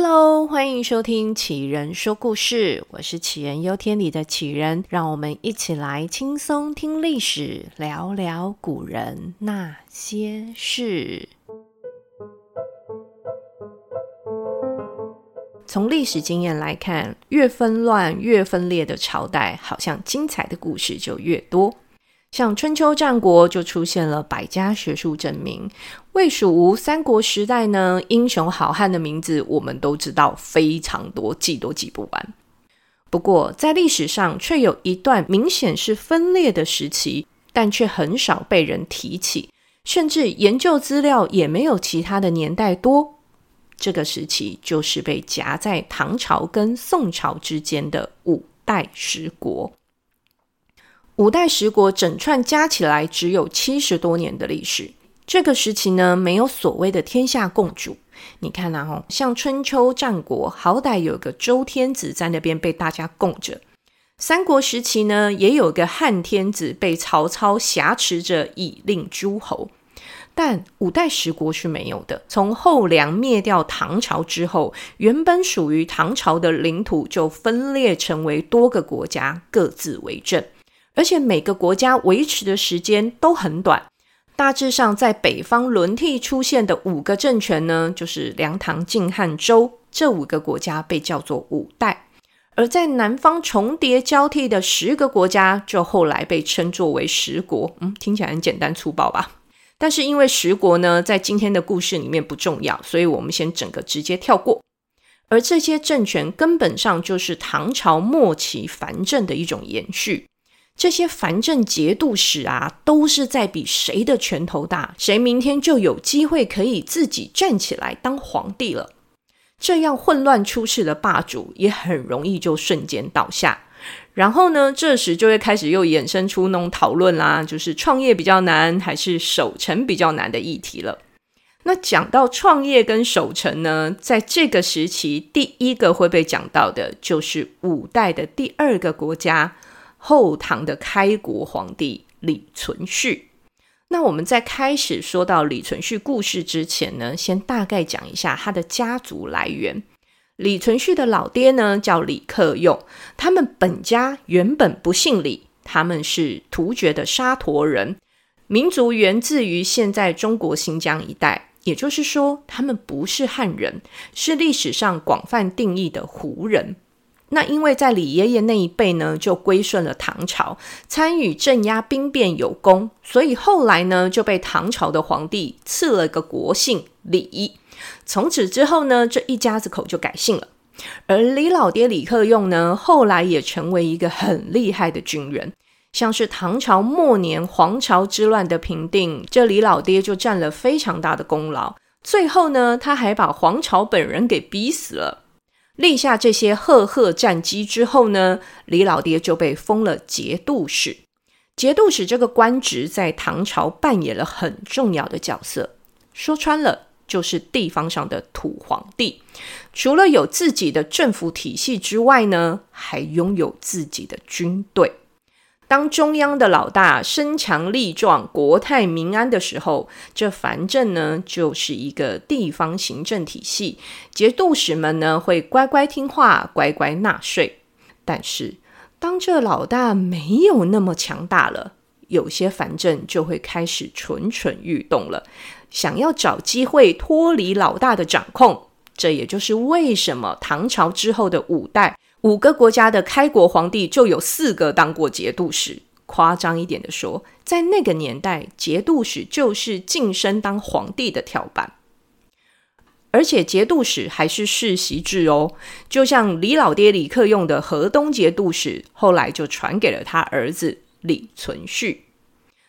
Hello，欢迎收听杞人说故事，我是杞人忧天里的杞人，让我们一起来轻松听历史，聊聊古人那些事。从历史经验来看，越纷乱、越分裂的朝代，好像精彩的故事就越多。像春秋战国就出现了百家学术争鸣，魏蜀吴三国时代呢，英雄好汉的名字我们都知道非常多，记都记不完。不过在历史上却有一段明显是分裂的时期，但却很少被人提起，甚至研究资料也没有其他的年代多。这个时期就是被夹在唐朝跟宋朝之间的五代十国。五代十国整串加起来只有七十多年的历史。这个时期呢，没有所谓的天下共主。你看啊，像春秋战国，好歹有个周天子在那边被大家供着；三国时期呢，也有个汉天子被曹操挟持着以令诸侯。但五代十国是没有的。从后梁灭掉唐朝之后，原本属于唐朝的领土就分裂成为多个国家，各自为政。而且每个国家维持的时间都很短，大致上在北方轮替出现的五个政权呢，就是梁、唐、晋、汉、周这五个国家被叫做五代；而在南方重叠交替的十个国家，就后来被称作为十国。嗯，听起来很简单粗暴吧？但是因为十国呢，在今天的故事里面不重要，所以我们先整个直接跳过。而这些政权根本上就是唐朝末期藩镇的一种延续。这些藩镇节度使啊，都是在比谁的拳头大，谁明天就有机会可以自己站起来当皇帝了。这样混乱出世的霸主，也很容易就瞬间倒下。然后呢，这时就会开始又衍生出那种讨论啦，就是创业比较难，还是守成比较难的议题了。那讲到创业跟守成呢，在这个时期，第一个会被讲到的，就是五代的第二个国家。后唐的开国皇帝李存勖。那我们在开始说到李存勖故事之前呢，先大概讲一下他的家族来源。李存勖的老爹呢叫李克用，他们本家原本不姓李，他们是突厥的沙陀人，民族源自于现在中国新疆一带，也就是说，他们不是汉人，是历史上广泛定义的胡人。那因为在李爷爷那一辈呢，就归顺了唐朝，参与镇压兵变有功，所以后来呢就被唐朝的皇帝赐了个国姓李。从此之后呢，这一家子口就改姓了。而李老爹李克用呢，后来也成为一个很厉害的军人，像是唐朝末年黄巢之乱的平定，这李老爹就占了非常大的功劳。最后呢，他还把黄巢本人给逼死了。立下这些赫赫战绩之后呢，李老爹就被封了节度使。节度使这个官职在唐朝扮演了很重要的角色，说穿了就是地方上的土皇帝。除了有自己的政府体系之外呢，还拥有自己的军队。当中央的老大身强力壮、国泰民安的时候，这藩镇呢就是一个地方行政体系，节度使们呢会乖乖听话、乖乖纳税。但是，当这老大没有那么强大了，有些藩镇就会开始蠢蠢欲动了，想要找机会脱离老大的掌控。这也就是为什么唐朝之后的五代。五个国家的开国皇帝就有四个当过节度使。夸张一点的说，在那个年代，节度使就是晋升当皇帝的跳板。而且节度使还是世袭制哦，就像李老爹李克用的河东节度使，后来就传给了他儿子李存勖。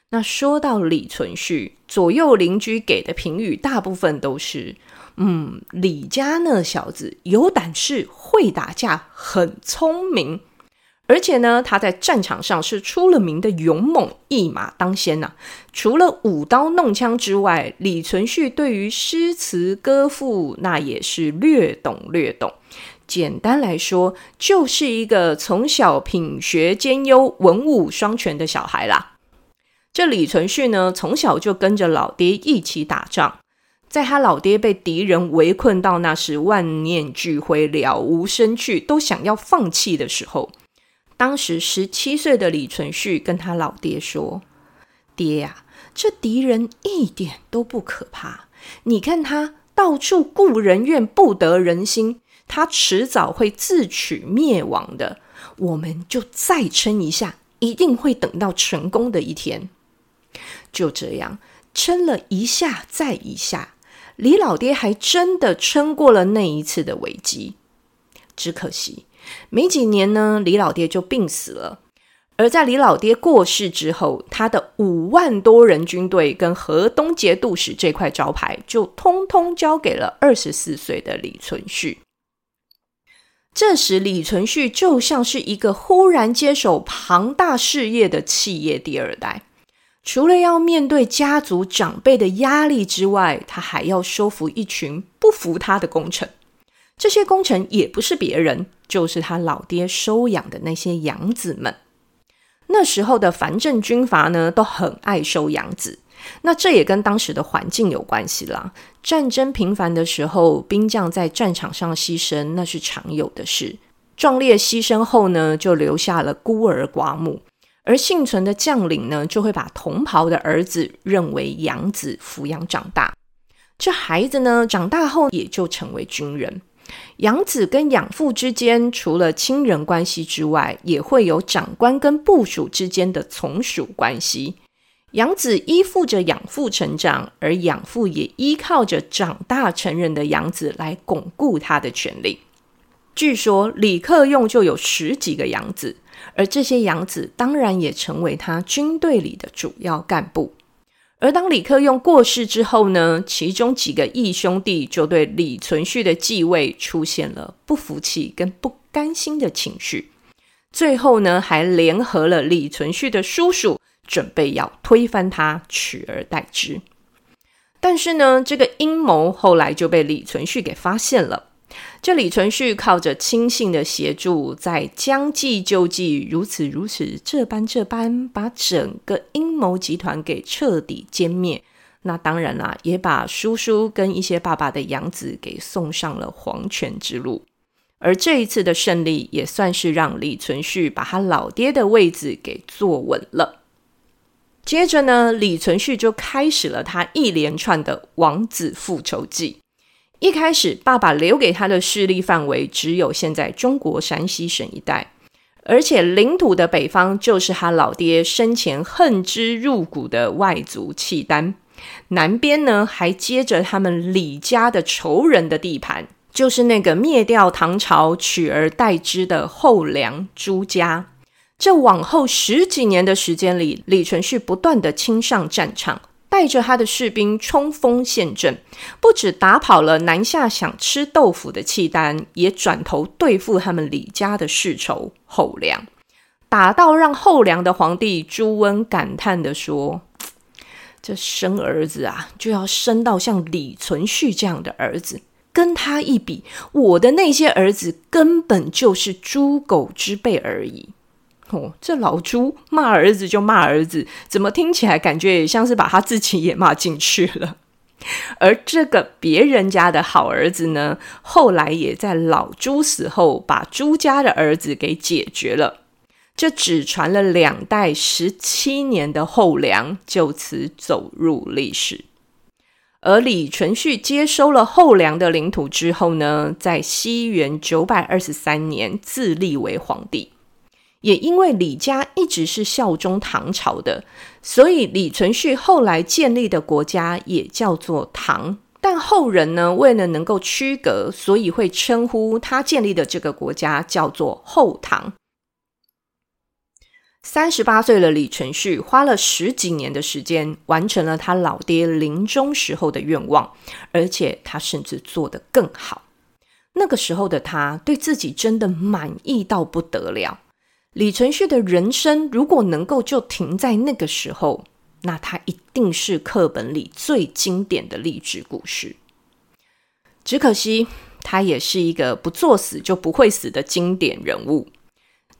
那说到李存勖，左右邻居给的评语大部分都是。嗯，李家那小子有胆识，会打架，很聪明，而且呢，他在战场上是出了名的勇猛，一马当先呐、除了舞刀弄枪之外，李存勖对于诗词歌赋那也是略懂略懂。简单来说，就是一个从小品学兼优、文武双全的小孩啦。这李存勖呢，从小就跟着老爹一起打仗。在他老爹被敌人围困到那时万念俱灰、了无生趣，都想要放弃的时候，当时十七岁的李存勖跟他老爹说：“爹呀，这敌人一点都不可怕，你看他到处故人怨，不得人心，他迟早会自取灭亡的。我们就再撑一下，一定会等到成功的一天。”就这样，撑了一下再一下。李老爹还真的撑过了那一次的危机，只可惜没几年呢，李老爹就病死了。而在李老爹过世之后，他的五万多人军队跟河东节度使这块招牌就通通交给了二十四岁的李存勖。这时，李存勖就像是一个忽然接手庞大事业的企业第二代。除了要面对家族长辈的压力之外，他还要收服一群不服他的功臣。这些功臣也不是别人，就是他老爹收养的那些养子们。那时候的藩镇军阀呢，都很爱收养子。那这也跟当时的环境有关系啦。战争频繁的时候，兵将在战场上牺牲，那是常有的事。壮烈牺牲后呢，就留下了孤儿寡母。而幸存的将领呢，就会把同袍的儿子认为养子抚养长大。这孩子呢，长大后也就成为军人。养子跟养父之间，除了亲人关系之外，也会有长官跟部属之间的从属关系。养子依附着养父成长，而养父也依靠着长大成人的养子来巩固他的权力。据说李克用就有十几个养子。而这些养子当然也成为他军队里的主要干部。而当李克用过世之后呢，其中几个义兄弟就对李存勖的继位出现了不服气跟不甘心的情绪。最后呢，还联合了李存勖的叔叔，准备要推翻他，取而代之。但是呢，这个阴谋后来就被李存勖给发现了。这李存勖靠着亲信的协助，在将计就计，如此如此，这般这般，把整个阴谋集团给彻底歼灭。那当然啦，也把叔叔跟一些爸爸的养子给送上了黄泉之路。而这一次的胜利，也算是让李存勖把他老爹的位子给坐稳了。接着呢，李存勖就开始了他一连串的王子复仇记。一开始，爸爸留给他的势力范围只有现在中国山西省一带，而且领土的北方就是他老爹生前恨之入骨的外族契丹，南边呢还接着他们李家的仇人的地盘，就是那个灭掉唐朝取而代之的后梁朱家。这往后十几年的时间里，李存勖不断的亲上战场。带着他的士兵冲锋陷阵，不止打跑了南下想吃豆腐的契丹，也转头对付他们李家的世仇后梁，打到让后梁的皇帝朱温感叹地说：“这生儿子啊，就要生到像李存勖这样的儿子，跟他一比，我的那些儿子根本就是猪狗之辈而已。”哦，这老朱骂儿子就骂儿子，怎么听起来感觉也像是把他自己也骂进去了？而这个别人家的好儿子呢，后来也在老朱死后，把朱家的儿子给解决了。这只传了两代十七年的后梁，就此走入历史。而李存勖接收了后梁的领土之后呢，在西元九百二十三年自立为皇帝。也因为李家一直是效忠唐朝的，所以李存勖后来建立的国家也叫做唐。但后人呢，为了能够区隔，所以会称呼他建立的这个国家叫做后唐。三十八岁的李存勖花了十几年的时间，完成了他老爹临终时候的愿望，而且他甚至做得更好。那个时候的他，对自己真的满意到不得了。李存勖的人生如果能够就停在那个时候，那他一定是课本里最经典的励志故事。只可惜，他也是一个不作死就不会死的经典人物。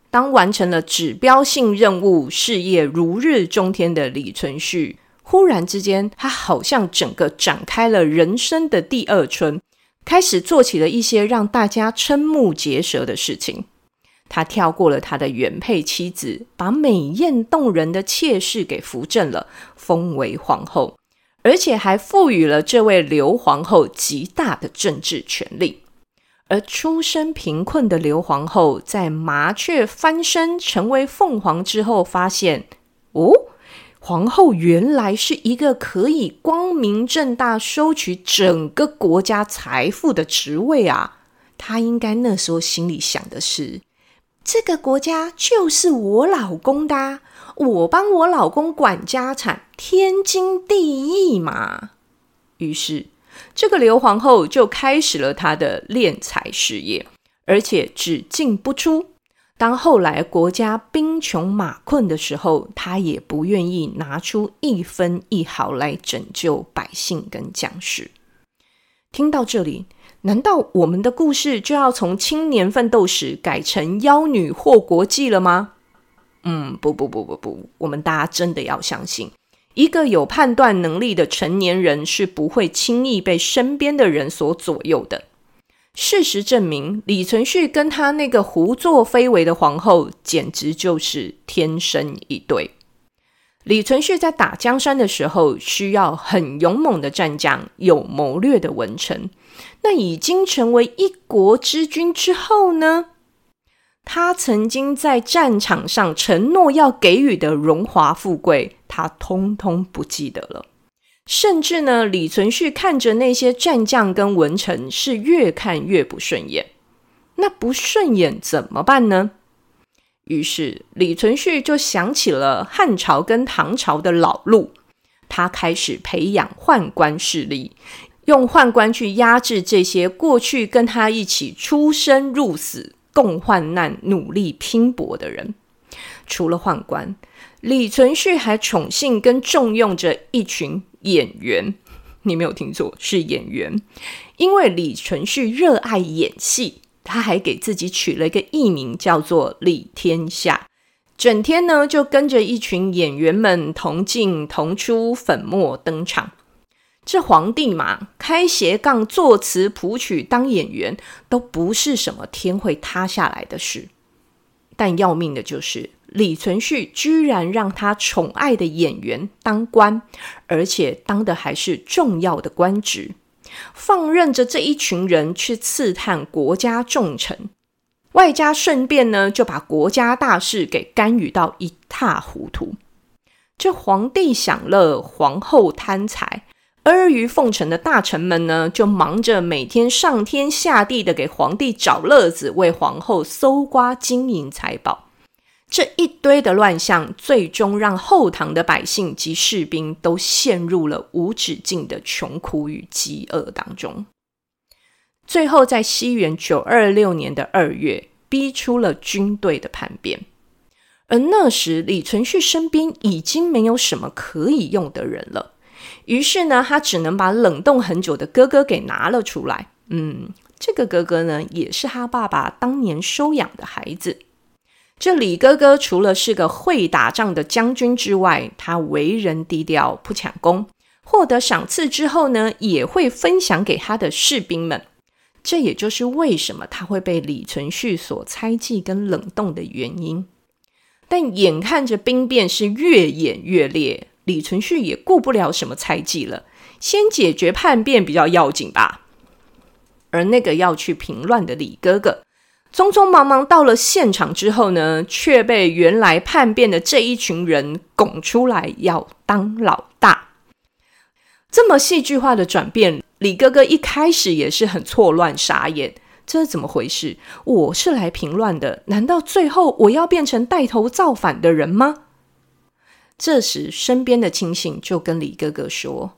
当完成了指标性任务，事业如日中天的李存勖忽然之间，他好像整个展开了人生的第二春，开始做起了一些让大家瞠目结舌的事情。他跳过了他的原配妻子，把美艳动人的妾室给扶正了，封为皇后，而且还赋予了这位刘皇后极大的政治权力。而出身贫困的刘皇后，在麻雀翻身成为凤凰之后，发现哦，皇后原来是一个可以光明正大收取整个国家财富的职位啊！她应该那时候心里想的是：这个国家就是我老公的，我帮我老公管家产，天经地义嘛。于是。这个刘皇后就开始了她的敛财事业，而且只进不出。当后来国家兵穷马困的时候，她也不愿意拿出一分一毫来拯救百姓跟将士。听到这里，难道我们的故事就要从青年奋斗史改成妖女祸国记了吗？嗯，不不不不不，我们大家真的要相信。一个有判断能力的成年人是不会轻易被身边的人所左右的。事实证明，李存勖跟他那个胡作非为的皇后，简直就是天生一对。李存勖在打江山的时候，需要很勇猛的战将，有谋略的文臣。那已经成为一国之君之后呢？他曾经在战场上承诺要给予的荣华富贵，他通通不记得了。甚至呢，李存勖看着那些战将跟文臣，是越看越不顺眼。那不顺眼怎么办呢？于是李存勖就想起了汉朝跟唐朝的老路，他开始培养宦官势力，用宦官去压制这些过去跟他一起出生入死。共患难、努力拼搏的人，除了宦官，李存勖还宠幸跟重用着一群演员。你没有听错，是演员。因为李存勖热爱演戏，他还给自己取了一个艺名，叫做李天下。整天呢，就跟着一群演员们同进同出，粉墨登场。这皇帝嘛，开斜杠、作词谱曲、当演员，都不是什么天会塌下来的事。但要命的就是，李存勖居然让他宠爱的演员当官，而且当的还是重要的官职，放任着这一群人去刺探国家重臣，外加顺便呢，就把国家大事给干预到一塌糊涂。这皇帝享乐，皇后贪财。阿谀奉承的大臣们呢，就忙着每天上天下地的给皇帝找乐子，为皇后搜刮金银财宝。这一堆的乱象，最终让后唐的百姓及士兵都陷入了无止境的穷苦与饥饿当中。最后，在西元九二六年的二月，逼出了军队的叛变。而那时，李存勖身边已经没有什么可以用的人了。于是呢，他只能把冷冻很久的哥哥给拿了出来。嗯，这个哥哥呢，也是他爸爸当年收养的孩子。这李哥哥除了是个会打仗的将军之外，他为人低调，不抢功。获得赏赐之后呢，也会分享给他的士兵们。这也就是为什么他会被李存勖所猜忌跟冷冻的原因。但眼看着兵变是越演越烈。李存勖也顾不了什么猜忌了，先解决叛变比较要紧吧。而那个要去平乱的李哥哥，匆匆忙忙到了现场之后呢，却被原来叛变的这一群人拱出来要当老大。这么戏剧化的转变，李哥哥一开始也是很错乱傻眼，这是怎么回事？我是来平乱的，难道最后我要变成带头造反的人吗？这时，身边的亲信就跟李哥哥说：“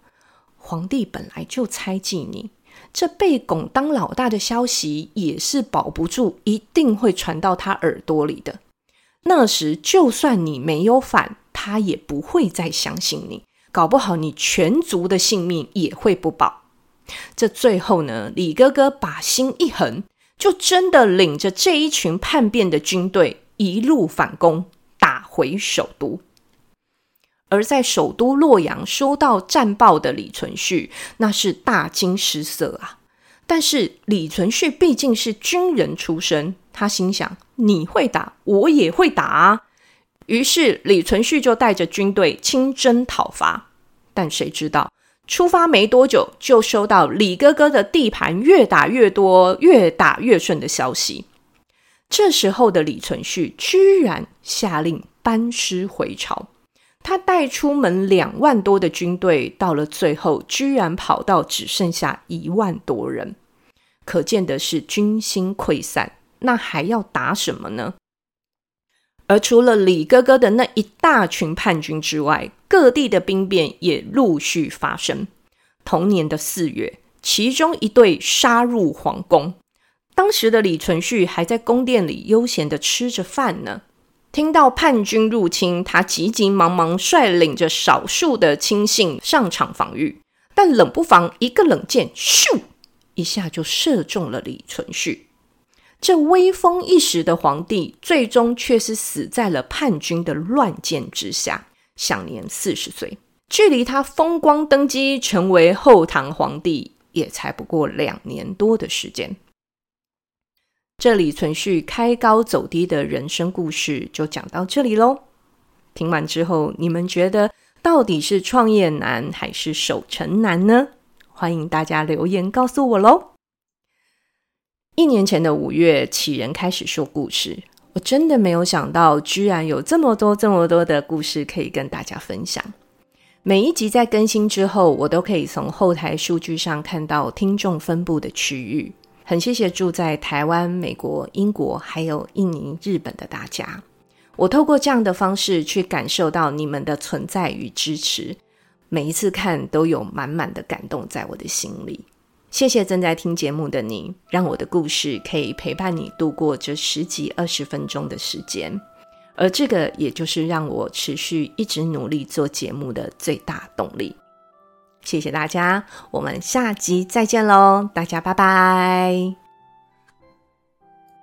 皇帝本来就猜忌你，这被拱当老大的消息也是保不住，一定会传到他耳朵里的。那时，就算你没有反，他也不会再相信你，搞不好你全族的性命也会不保。这最后呢，李哥哥把心一横，就真的领着这一群叛变的军队，一路反攻，打回首都。”而在首都洛阳收到战报的李存勖，那是大惊失色啊。但是李存勖毕竟是军人出身，他心想：你会打，我也会打啊。于是李存勖就带着军队亲征讨伐。但谁知道，出发没多久，就收到李哥哥的地盘越打越多、越打越顺的消息。这时候的李存勖居然下令班师回朝，他带出门两万多的军队，到了最后居然跑到只剩下一万多人，可见的是军心溃散，那还要打什么呢？而除了李哥哥的那一大群叛军之外，各地的兵变也陆续发生。同年的四月，其中一队杀入皇宫。当时的李存勖还在宫殿里悠闲的吃着饭呢，听到叛军入侵，他急急忙忙率领着少数的亲信上场防御，但冷不防一个冷箭，咻，一下就射中了李存勖。这威风一时的皇帝，最终却是死在了叛军的乱箭之下，享年四十岁。距离他风光登基成为后唐皇帝，也才不过两年多的时间。这李存勖开高走低的人生故事就讲到这里喽。听完之后，你们觉得到底是创业难还是守成难呢？欢迎大家留言告诉我喽。一年前的五月，杞人开始说故事，我真的没有想到，居然有这么多、这么多的故事可以跟大家分享。每一集在更新之后，我都可以从后台数据上看到听众分布的区域。很谢谢住在台湾、美国、英国，还有印尼、日本的大家。我透过这样的方式去感受到你们的存在与支持，每一次看都有满满的感动在我的心里。谢谢正在听节目的你，让我的故事可以陪伴你度过这十几二十分钟的时间，而这个也就是让我持续一直努力做节目的最大动力。谢谢大家，我们下集再见喽！大家拜拜。